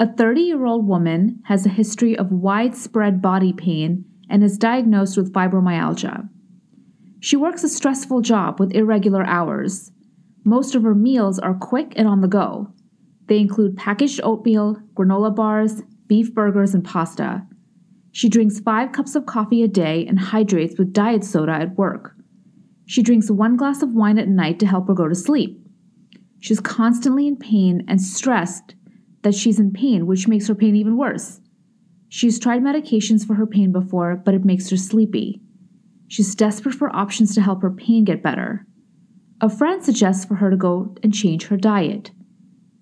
A 30 year old woman has a history of widespread body pain and is diagnosed with fibromyalgia. She works a stressful job with irregular hours. Most of her meals are quick and on the go. They include packaged oatmeal, granola bars, beef burgers, and pasta. She drinks five cups of coffee a day and hydrates with diet soda at work. She drinks one glass of wine at night to help her go to sleep. She's constantly in pain and stressed that she's in pain, which makes her pain even worse. She's tried medications for her pain before, but it makes her sleepy. She's desperate for options to help her pain get better. A friend suggests for her to go and change her diet.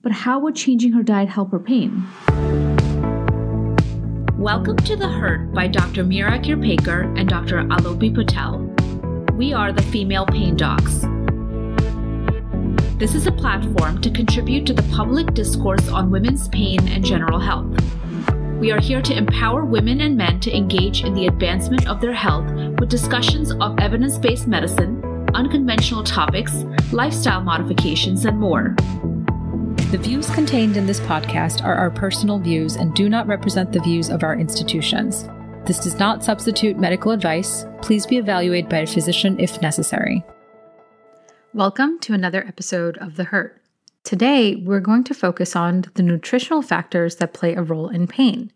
But how would changing her diet help her pain? Welcome to The Hurt by Dr. Meera Kirpekar and Dr. Alopi Patel. We are the Female Pain Docs. This is a platform to contribute to the public discourse on women's pain and general health. We are here to empower women and men to engage in the advancement of their health with discussions of evidence based medicine, unconventional topics, lifestyle modifications, and more. The views contained in this podcast are our personal views and do not represent the views of our institutions. This does not substitute medical advice. Please be evaluated by a physician if necessary. Welcome to another episode of The Hurt. Today, we're going to focus on the nutritional factors that play a role in pain.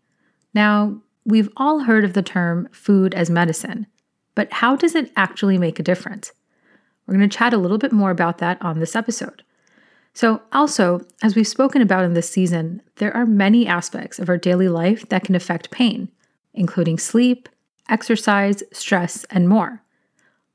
Now, we've all heard of the term food as medicine, but how does it actually make a difference? We're going to chat a little bit more about that on this episode. So, also, as we've spoken about in this season, there are many aspects of our daily life that can affect pain, including sleep, exercise, stress, and more.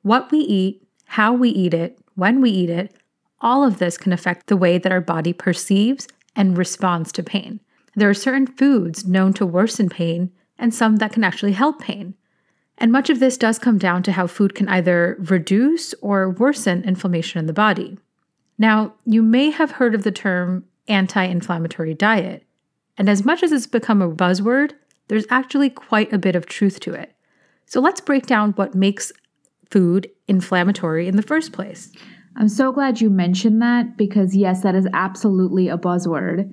What we eat, how we eat it, when we eat it, all of this can affect the way that our body perceives and responds to pain. There are certain foods known to worsen pain and some that can actually help pain. And much of this does come down to how food can either reduce or worsen inflammation in the body. Now, you may have heard of the term anti inflammatory diet, and as much as it's become a buzzword, there's actually quite a bit of truth to it. So let's break down what makes food inflammatory in the first place. I'm so glad you mentioned that because, yes, that is absolutely a buzzword.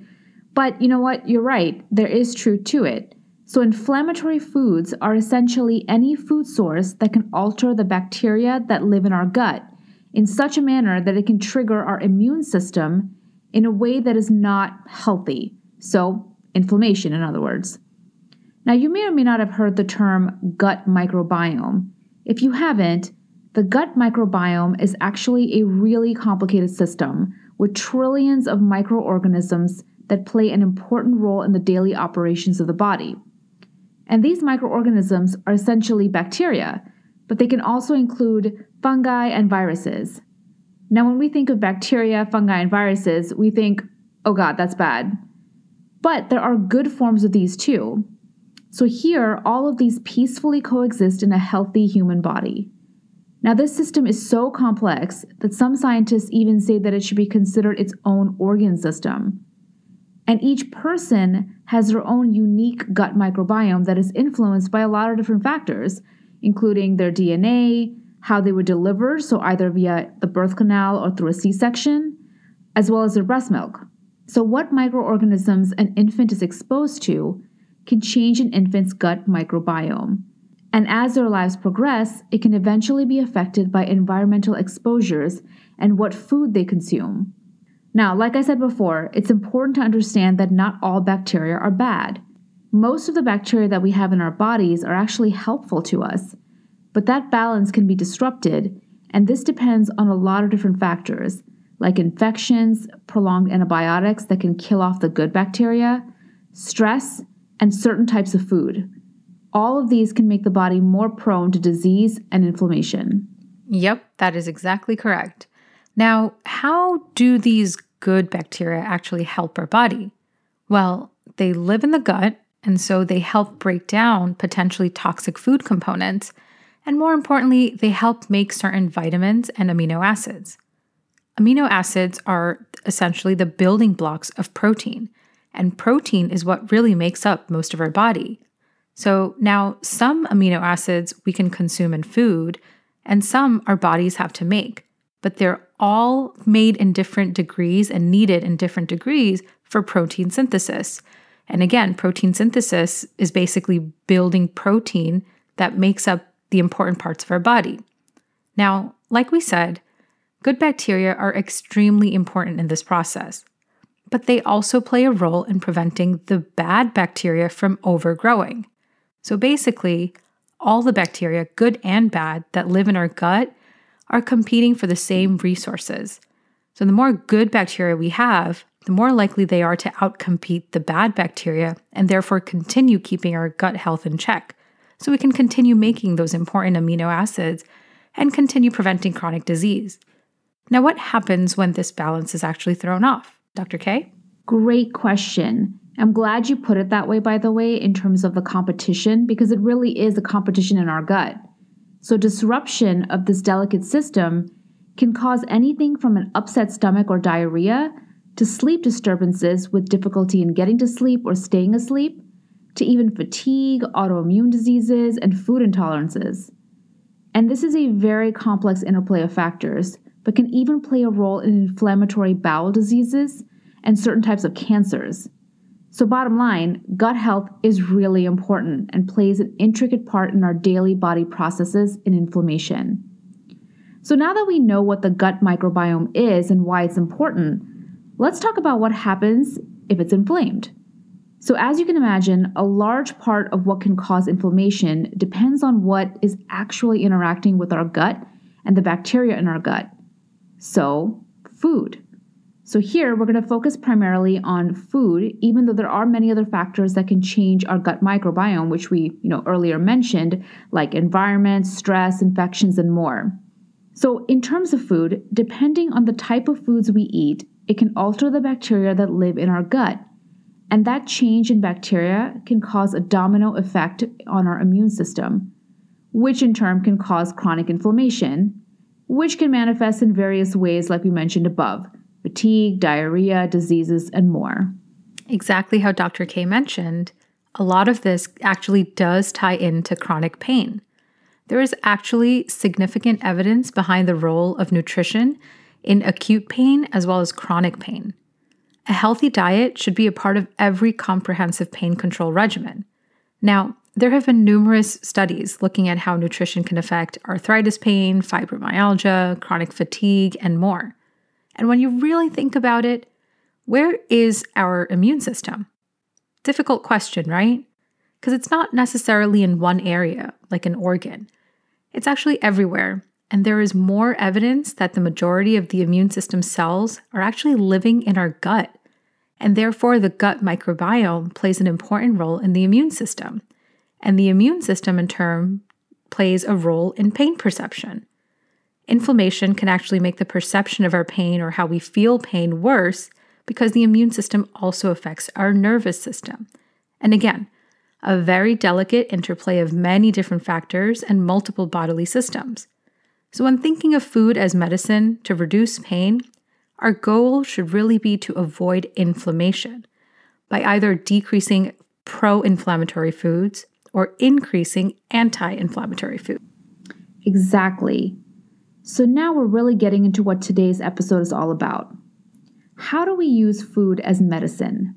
But you know what? You're right. There is truth to it. So, inflammatory foods are essentially any food source that can alter the bacteria that live in our gut in such a manner that it can trigger our immune system in a way that is not healthy. So, inflammation, in other words. Now, you may or may not have heard the term gut microbiome. If you haven't, the gut microbiome is actually a really complicated system with trillions of microorganisms that play an important role in the daily operations of the body. And these microorganisms are essentially bacteria, but they can also include fungi, and viruses. Now, when we think of bacteria, fungi, and viruses, we think, oh God, that's bad. But there are good forms of these too. So, here, all of these peacefully coexist in a healthy human body. Now, this system is so complex that some scientists even say that it should be considered its own organ system. And each person has their own unique gut microbiome that is influenced by a lot of different factors, including their DNA, how they were delivered, so either via the birth canal or through a C section, as well as their breast milk. So, what microorganisms an infant is exposed to can change an infant's gut microbiome. And as their lives progress, it can eventually be affected by environmental exposures and what food they consume. Now, like I said before, it's important to understand that not all bacteria are bad. Most of the bacteria that we have in our bodies are actually helpful to us. But that balance can be disrupted, and this depends on a lot of different factors, like infections, prolonged antibiotics that can kill off the good bacteria, stress, and certain types of food. All of these can make the body more prone to disease and inflammation. Yep, that is exactly correct. Now, how do these good bacteria actually help our body? Well, they live in the gut, and so they help break down potentially toxic food components and more importantly, they help make certain vitamins and amino acids. Amino acids are essentially the building blocks of protein, and protein is what really makes up most of our body. So now, some amino acids we can consume in food, and some our bodies have to make, but they're all made in different degrees and needed in different degrees for protein synthesis. And again, protein synthesis is basically building protein that makes up the important parts of our body. Now, like we said, good bacteria are extremely important in this process, but they also play a role in preventing the bad bacteria from overgrowing. So basically, all the bacteria, good and bad, that live in our gut are competing for the same resources. So the more good bacteria we have, the more likely they are to outcompete the bad bacteria and therefore continue keeping our gut health in check. So we can continue making those important amino acids and continue preventing chronic disease. Now, what happens when this balance is actually thrown off? Dr. K? Great question. I'm glad you put it that way, by the way, in terms of the competition, because it really is a competition in our gut. So, disruption of this delicate system can cause anything from an upset stomach or diarrhea to sleep disturbances with difficulty in getting to sleep or staying asleep, to even fatigue, autoimmune diseases, and food intolerances. And this is a very complex interplay of factors, but can even play a role in inflammatory bowel diseases and certain types of cancers. So, bottom line, gut health is really important and plays an intricate part in our daily body processes and inflammation. So, now that we know what the gut microbiome is and why it's important, let's talk about what happens if it's inflamed. So, as you can imagine, a large part of what can cause inflammation depends on what is actually interacting with our gut and the bacteria in our gut. So, food. So here we're going to focus primarily on food, even though there are many other factors that can change our gut microbiome, which we, you know, earlier mentioned, like environment, stress, infections, and more. So in terms of food, depending on the type of foods we eat, it can alter the bacteria that live in our gut. And that change in bacteria can cause a domino effect on our immune system, which in turn can cause chronic inflammation, which can manifest in various ways, like we mentioned above fatigue, diarrhea, diseases, and more. Exactly how Dr. K mentioned, a lot of this actually does tie into chronic pain. There is actually significant evidence behind the role of nutrition in acute pain as well as chronic pain. A healthy diet should be a part of every comprehensive pain control regimen. Now, there have been numerous studies looking at how nutrition can affect arthritis pain, fibromyalgia, chronic fatigue, and more. And when you really think about it, where is our immune system? Difficult question, right? Because it's not necessarily in one area, like an organ. It's actually everywhere, and there is more evidence that the majority of the immune system cells are actually living in our gut. And therefore, the gut microbiome plays an important role in the immune system. And the immune system, in turn, plays a role in pain perception. Inflammation can actually make the perception of our pain or how we feel pain worse because the immune system also affects our nervous system. And again, a very delicate interplay of many different factors and multiple bodily systems. So, when thinking of food as medicine to reduce pain, our goal should really be to avoid inflammation by either decreasing pro inflammatory foods or increasing anti inflammatory foods. Exactly. So now we're really getting into what today's episode is all about. How do we use food as medicine?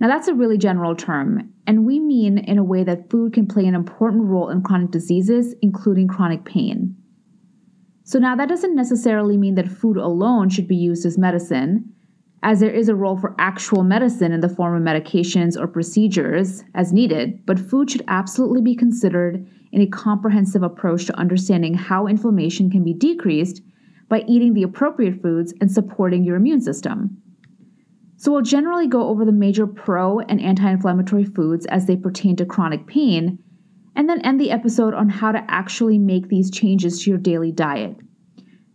Now, that's a really general term, and we mean in a way that food can play an important role in chronic diseases, including chronic pain. So, now that doesn't necessarily mean that food alone should be used as medicine, as there is a role for actual medicine in the form of medications or procedures as needed, but food should absolutely be considered in a comprehensive approach to understanding how inflammation can be decreased by eating the appropriate foods and supporting your immune system. So, we'll generally go over the major pro and anti inflammatory foods as they pertain to chronic pain, and then end the episode on how to actually make these changes to your daily diet.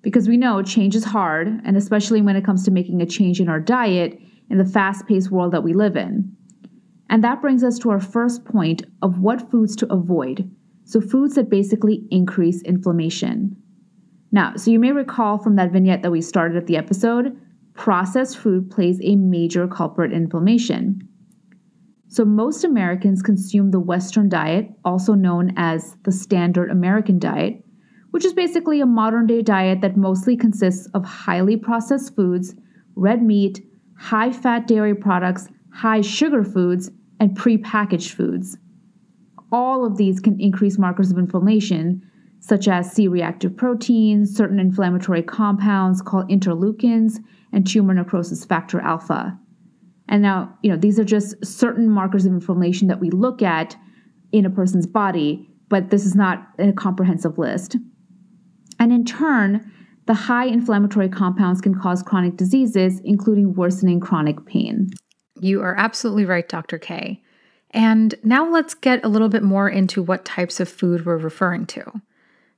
Because we know change is hard, and especially when it comes to making a change in our diet in the fast paced world that we live in. And that brings us to our first point of what foods to avoid so, foods that basically increase inflammation. Now, so you may recall from that vignette that we started at the episode, processed food plays a major culprit in inflammation. So, most Americans consume the Western diet, also known as the standard American diet, which is basically a modern day diet that mostly consists of highly processed foods, red meat, high fat dairy products, high sugar foods, and prepackaged foods. All of these can increase markers of inflammation, such as C reactive proteins, certain inflammatory compounds called interleukins, and tumor necrosis factor alpha. And now, you know, these are just certain markers of inflammation that we look at in a person's body, but this is not a comprehensive list. And in turn, the high inflammatory compounds can cause chronic diseases, including worsening chronic pain. You are absolutely right, Dr. K. And now let's get a little bit more into what types of food we're referring to.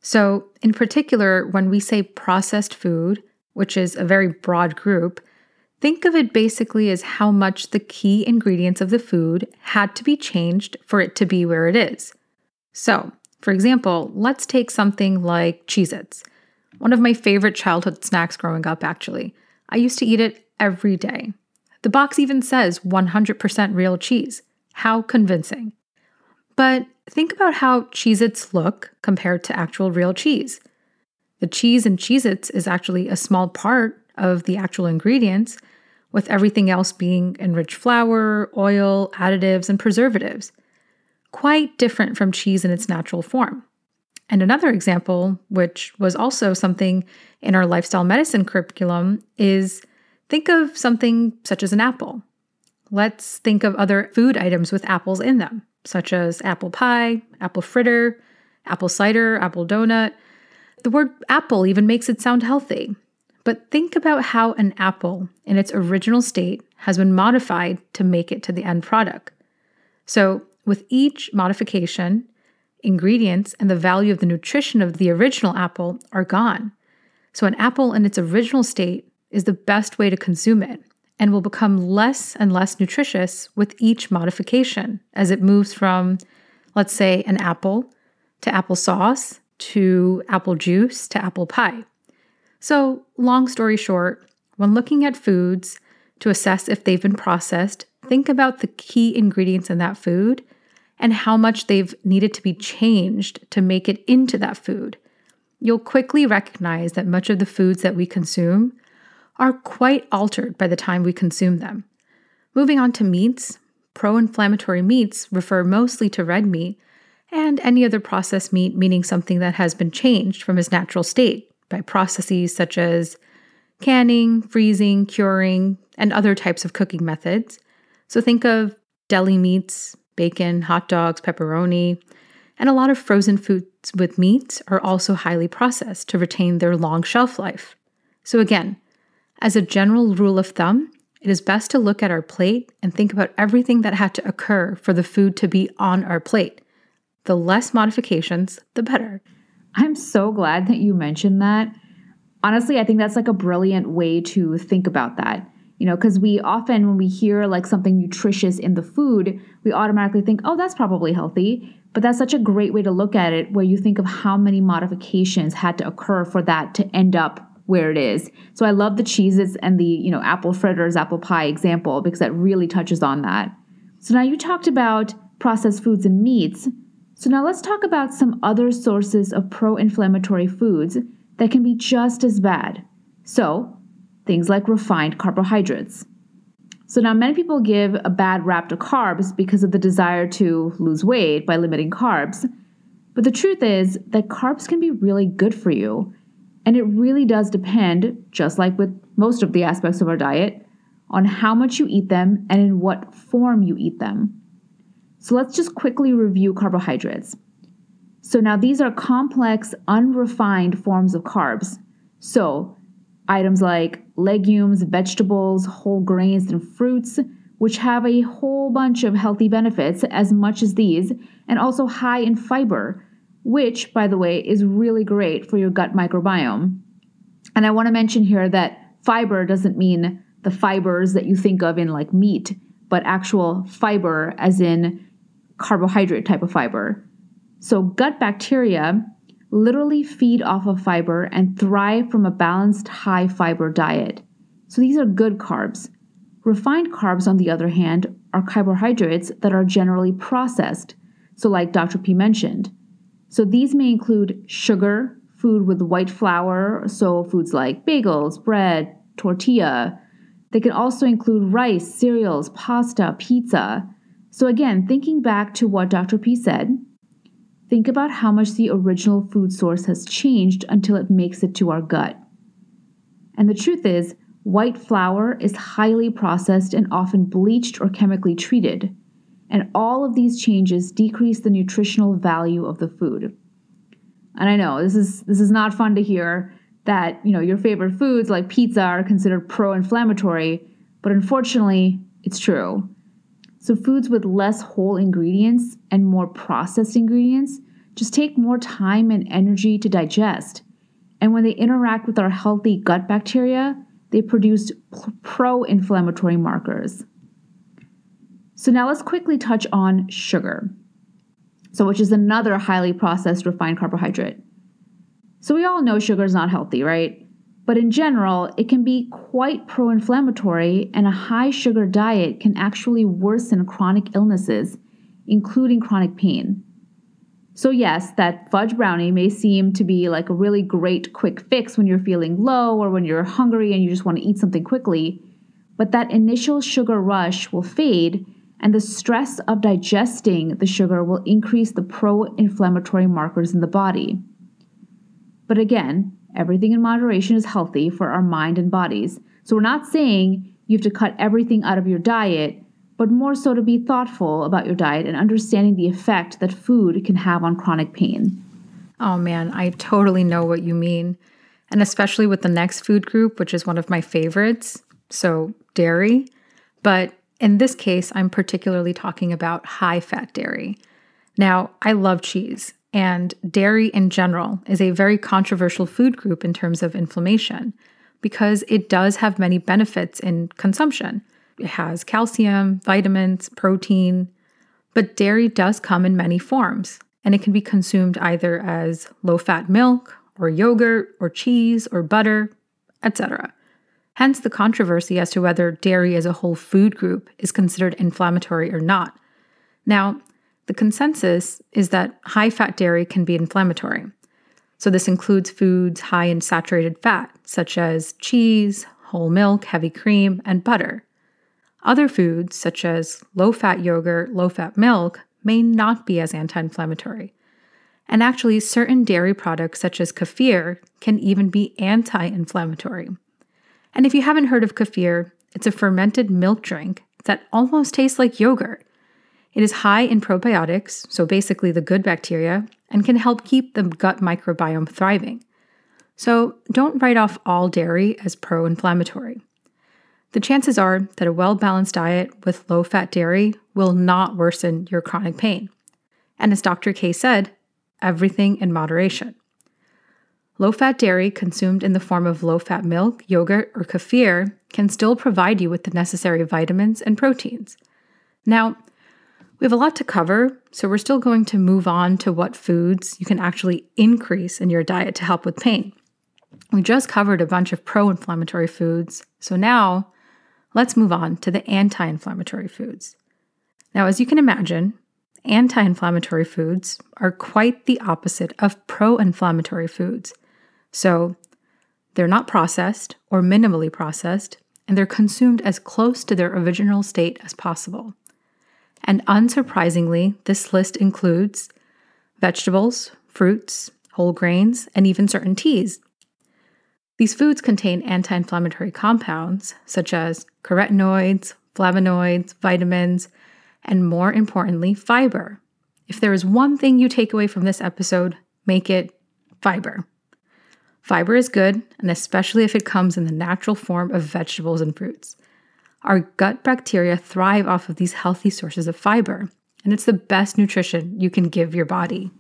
So, in particular, when we say processed food, which is a very broad group, think of it basically as how much the key ingredients of the food had to be changed for it to be where it is. So, for example, let's take something like Cheez Its, one of my favorite childhood snacks growing up, actually. I used to eat it every day. The box even says 100% real cheese. How convincing. But think about how Cheez Its look compared to actual real cheese. The cheese in Cheez Its is actually a small part of the actual ingredients, with everything else being enriched flour, oil, additives, and preservatives. Quite different from cheese in its natural form. And another example, which was also something in our lifestyle medicine curriculum, is think of something such as an apple. Let's think of other food items with apples in them, such as apple pie, apple fritter, apple cider, apple donut. The word apple even makes it sound healthy. But think about how an apple, in its original state, has been modified to make it to the end product. So, with each modification, ingredients and the value of the nutrition of the original apple are gone. So, an apple in its original state is the best way to consume it and will become less and less nutritious with each modification as it moves from, let's say, an apple to applesauce to apple juice to apple pie. So, long story short, when looking at foods to assess if they've been processed, think about the key ingredients in that food and how much they've needed to be changed to make it into that food. You'll quickly recognize that much of the foods that we consume are quite altered by the time we consume them. Moving on to meats, pro inflammatory meats refer mostly to red meat and any other processed meat, meaning something that has been changed from its natural state by processes such as canning, freezing, curing, and other types of cooking methods. So think of deli meats, bacon, hot dogs, pepperoni, and a lot of frozen foods with meats are also highly processed to retain their long shelf life. So, again, as a general rule of thumb, it is best to look at our plate and think about everything that had to occur for the food to be on our plate. The less modifications, the better. I'm so glad that you mentioned that. Honestly, I think that's like a brilliant way to think about that. You know, because we often, when we hear like something nutritious in the food, we automatically think, oh, that's probably healthy. But that's such a great way to look at it where you think of how many modifications had to occur for that to end up where it is. So I love the Cheez-Its and the, you know, apple fritters, apple pie example because that really touches on that. So now you talked about processed foods and meats. So now let's talk about some other sources of pro-inflammatory foods that can be just as bad. So, things like refined carbohydrates. So now many people give a bad rap to carbs because of the desire to lose weight by limiting carbs. But the truth is that carbs can be really good for you and it really does depend, just like with most of the aspects of our diet, on how much you eat them and in what form you eat them. So let's just quickly review carbohydrates. So now these are complex, unrefined forms of carbs. So items like legumes, vegetables, whole grains, and fruits, which have a whole bunch of healthy benefits as much as these, and also high in fiber, which, by the way, is really great for your gut microbiome. And I want to mention here that fiber doesn't mean the fibers that you think of in like meat, but actual fiber as in carbohydrate type of fiber. So, gut bacteria literally feed off of fiber and thrive from a balanced high fiber diet. So, these are good carbs. Refined carbs, on the other hand, are carbohydrates that are generally processed. So, like Dr. P mentioned, so these may include sugar, food with white flour, so foods like bagels, bread, tortilla, They can also include rice, cereals, pasta, pizza. So, again, thinking back to what Dr. P said, think about how much the original food source has changed until it makes it to our gut. And the truth is, white flour is highly processed and often bleached or chemically treated. And all of these changes decrease the nutritional value of the food. And I know this is this is not fun to hear that, you know, your favorite foods like pizza are considered pro-inflammatory, but unfortunately, it's true. So foods with less whole ingredients and more processed ingredients just take more time and energy to digest. And when they interact with our healthy gut bacteria, they produce pro inflammatory markers. So now let's quickly touch on sugar. So which is another highly processed refined carbohydrate. So we all know sugar is not healthy, right? But in general, it can be quite pro inflammatory, and a high sugar diet can actually worsen chronic illnesses, including chronic pain. So, yes, that fudge brownie may seem to be like a really great quick fix when you're feeling low or when you're hungry and you just want to eat something quickly, but that initial sugar rush will fade, and the stress of digesting the sugar will increase the pro inflammatory markers in the body. But again, everything in moderation is healthy for our mind and bodies. So, we're not saying you have to cut everything out of your diet but more so to be thoughtful about your diet and understanding the effect that food can have on chronic pain. Oh man, I totally know what you mean. And especially with the next food group, which is one of my favorites, so dairy. But in this case, I'm particularly talking about high fat dairy. Now, I love cheese, and dairy in general is a very controversial food group in terms of inflammation because it does have many benefits in consumption. It has calcium, vitamins, protein, but dairy does come in many forms, and it can be consumed either as low fat milk, or yogurt, or cheese, or butter, etc. Hence the controversy as to whether dairy as a whole food group is considered inflammatory or not. Now, the consensus is that high fat dairy can be inflammatory. So, this includes foods high in saturated fat, such as cheese, whole milk, heavy cream, and butter. Other foods, such as low fat yogurt, low fat milk, may not be as anti inflammatory. And actually, certain dairy products, such as kefir, can even be anti inflammatory. And if you haven't heard of kefir, it's a fermented milk drink that almost tastes like yogurt. It is high in probiotics, so basically the good bacteria, and can help keep the gut microbiome thriving. So don't write off all dairy as pro inflammatory the chances are that a well balanced diet with low fat dairy will not worsen your chronic pain. And as Dr. K said, everything in moderation. Low fat dairy consumed in the form of low fat milk, yogurt, or kefir can still provide you with the necessary vitamins and proteins. Now, we have a lot to cover, so we're still going to move on to what foods you can actually increase in your diet to help with pain. We just covered a bunch of pro inflammatory foods, so now let's move on to the anti inflammatory foods. Now, as you can imagine, anti inflammatory foods are quite the opposite of pro inflammatory foods. So, they're not processed or minimally processed, and they're consumed as close to their original state as possible. And unsurprisingly, this list includes vegetables, fruits, whole grains, and even certain teas, these foods contain anti inflammatory compounds such as carotenoids, flavonoids, vitamins, and more importantly, fiber. If there is one thing you take away from this episode, make it fiber. Fiber is good, and especially if it comes in the natural form of vegetables and fruits. Our gut bacteria thrive off of these healthy sources of fiber, and it's the best nutrition you can give your body.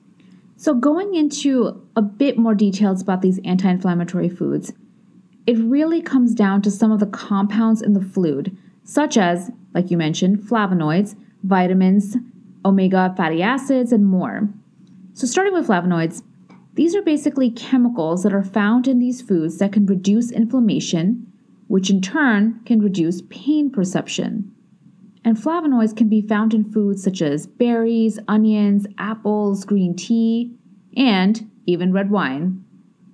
So, going into a bit more details about these anti inflammatory foods, it really comes down to some of the compounds in the food, such as, like you mentioned, flavonoids, vitamins, omega fatty acids, and more. So, starting with flavonoids, these are basically chemicals that are found in these foods that can reduce inflammation, which in turn can reduce pain perception. And flavonoids can be found in foods such as berries, onions, apples, green tea, and even red wine.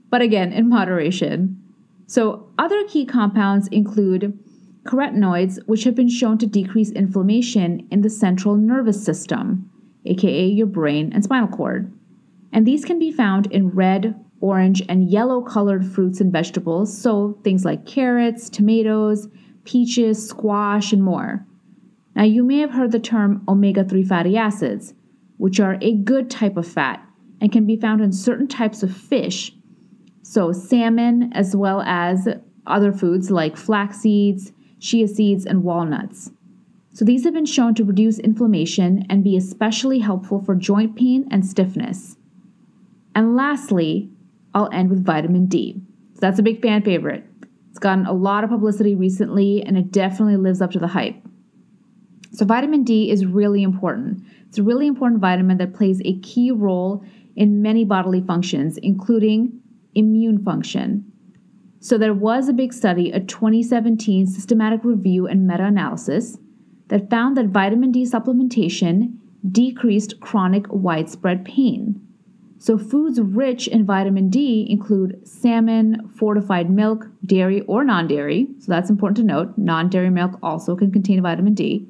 But again, in moderation. So, other key compounds include carotenoids, which have been shown to decrease inflammation in the central nervous system, aka your brain and spinal cord. And these can be found in red, orange, and yellow colored fruits and vegetables, so things like carrots, tomatoes, peaches, squash, and more. Now, you may have heard the term omega 3 fatty acids, which are a good type of fat and can be found in certain types of fish, so salmon, as well as other foods like flax seeds, chia seeds, and walnuts. So, these have been shown to reduce inflammation and be especially helpful for joint pain and stiffness. And lastly, I'll end with vitamin D. So that's a big fan favorite. It's gotten a lot of publicity recently and it definitely lives up to the hype. So, vitamin D is really important. It's a really important vitamin that plays a key role in many bodily functions, including immune function. So, there was a big study, a 2017 systematic review and meta analysis, that found that vitamin D supplementation decreased chronic widespread pain. So, foods rich in vitamin D include salmon, fortified milk, dairy or non dairy. So, that's important to note. Non dairy milk also can contain vitamin D.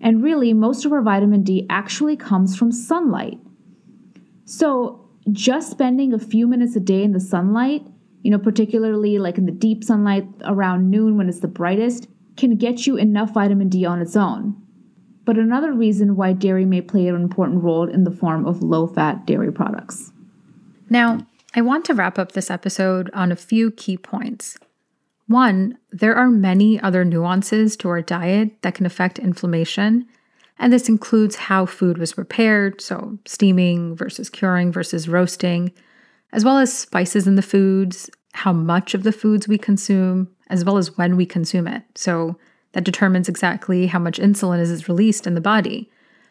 And really, most of our vitamin D actually comes from sunlight. So, just spending a few minutes a day in the sunlight, you know, particularly like in the deep sunlight around noon when it's the brightest, can get you enough vitamin D on its own but another reason why dairy may play an important role in the form of low fat dairy products. Now, I want to wrap up this episode on a few key points. One, there are many other nuances to our diet that can affect inflammation, and this includes how food was prepared, so steaming versus curing versus roasting, as well as spices in the foods, how much of the foods we consume, as well as when we consume it. So, that determines exactly how much insulin is released in the body.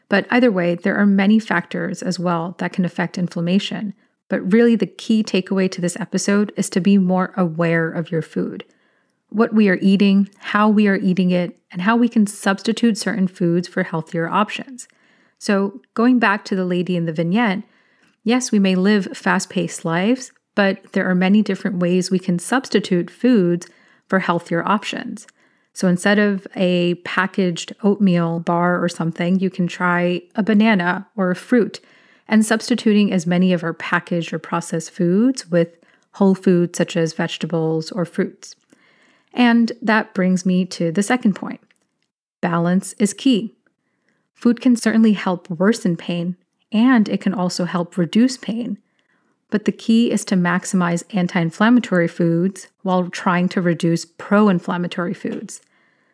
But either way, there are many factors as well that can affect inflammation. But really, the key takeaway to this episode is to be more aware of your food. What we are eating, how we are eating it, and how we can substitute certain foods for healthier options. So, going back to the lady in the vignette, yes, we may live fast paced lives, but there are many different ways we can substitute foods for healthier options. So instead of a packaged oatmeal bar or something, you can try a banana or a fruit and substituting as many of our packaged or processed foods with whole foods such as vegetables or fruits. And that brings me to the second point balance is key. Food can certainly help worsen pain, and it can also help reduce pain. But the key is to maximize anti inflammatory foods while trying to reduce pro inflammatory foods.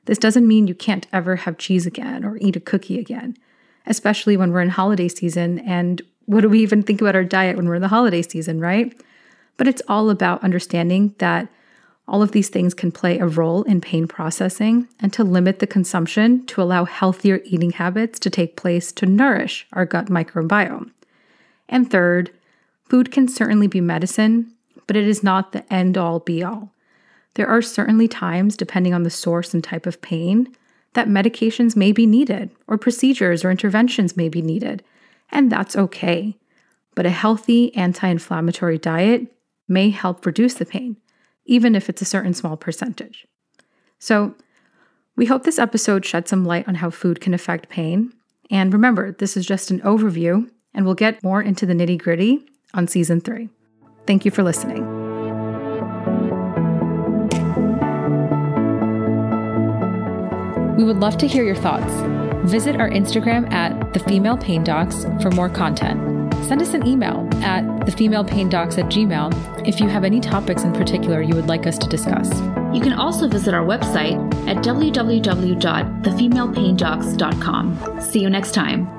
This doesn't mean you can't ever have cheese again or eat a cookie again, especially when we're in holiday season. And what do we even think about our diet when we're in the holiday season, right? But it's all about understanding that all of these things can play a role in pain processing and to limit the consumption to allow healthier eating habits to take place to nourish our gut microbiome. And third, Food can certainly be medicine, but it is not the end all be all. There are certainly times, depending on the source and type of pain, that medications may be needed, or procedures or interventions may be needed, and that's okay. But a healthy anti inflammatory diet may help reduce the pain, even if it's a certain small percentage. So, we hope this episode shed some light on how food can affect pain. And remember, this is just an overview, and we'll get more into the nitty gritty on season three. Thank you for listening. We would love to hear your thoughts. Visit our Instagram at the Female Pain Docs for more content. Send us an email at thefemalepaindocs at gmail if you have any topics in particular you would like us to discuss. You can also visit our website at www.thefemalepaindocs.com. See you next time.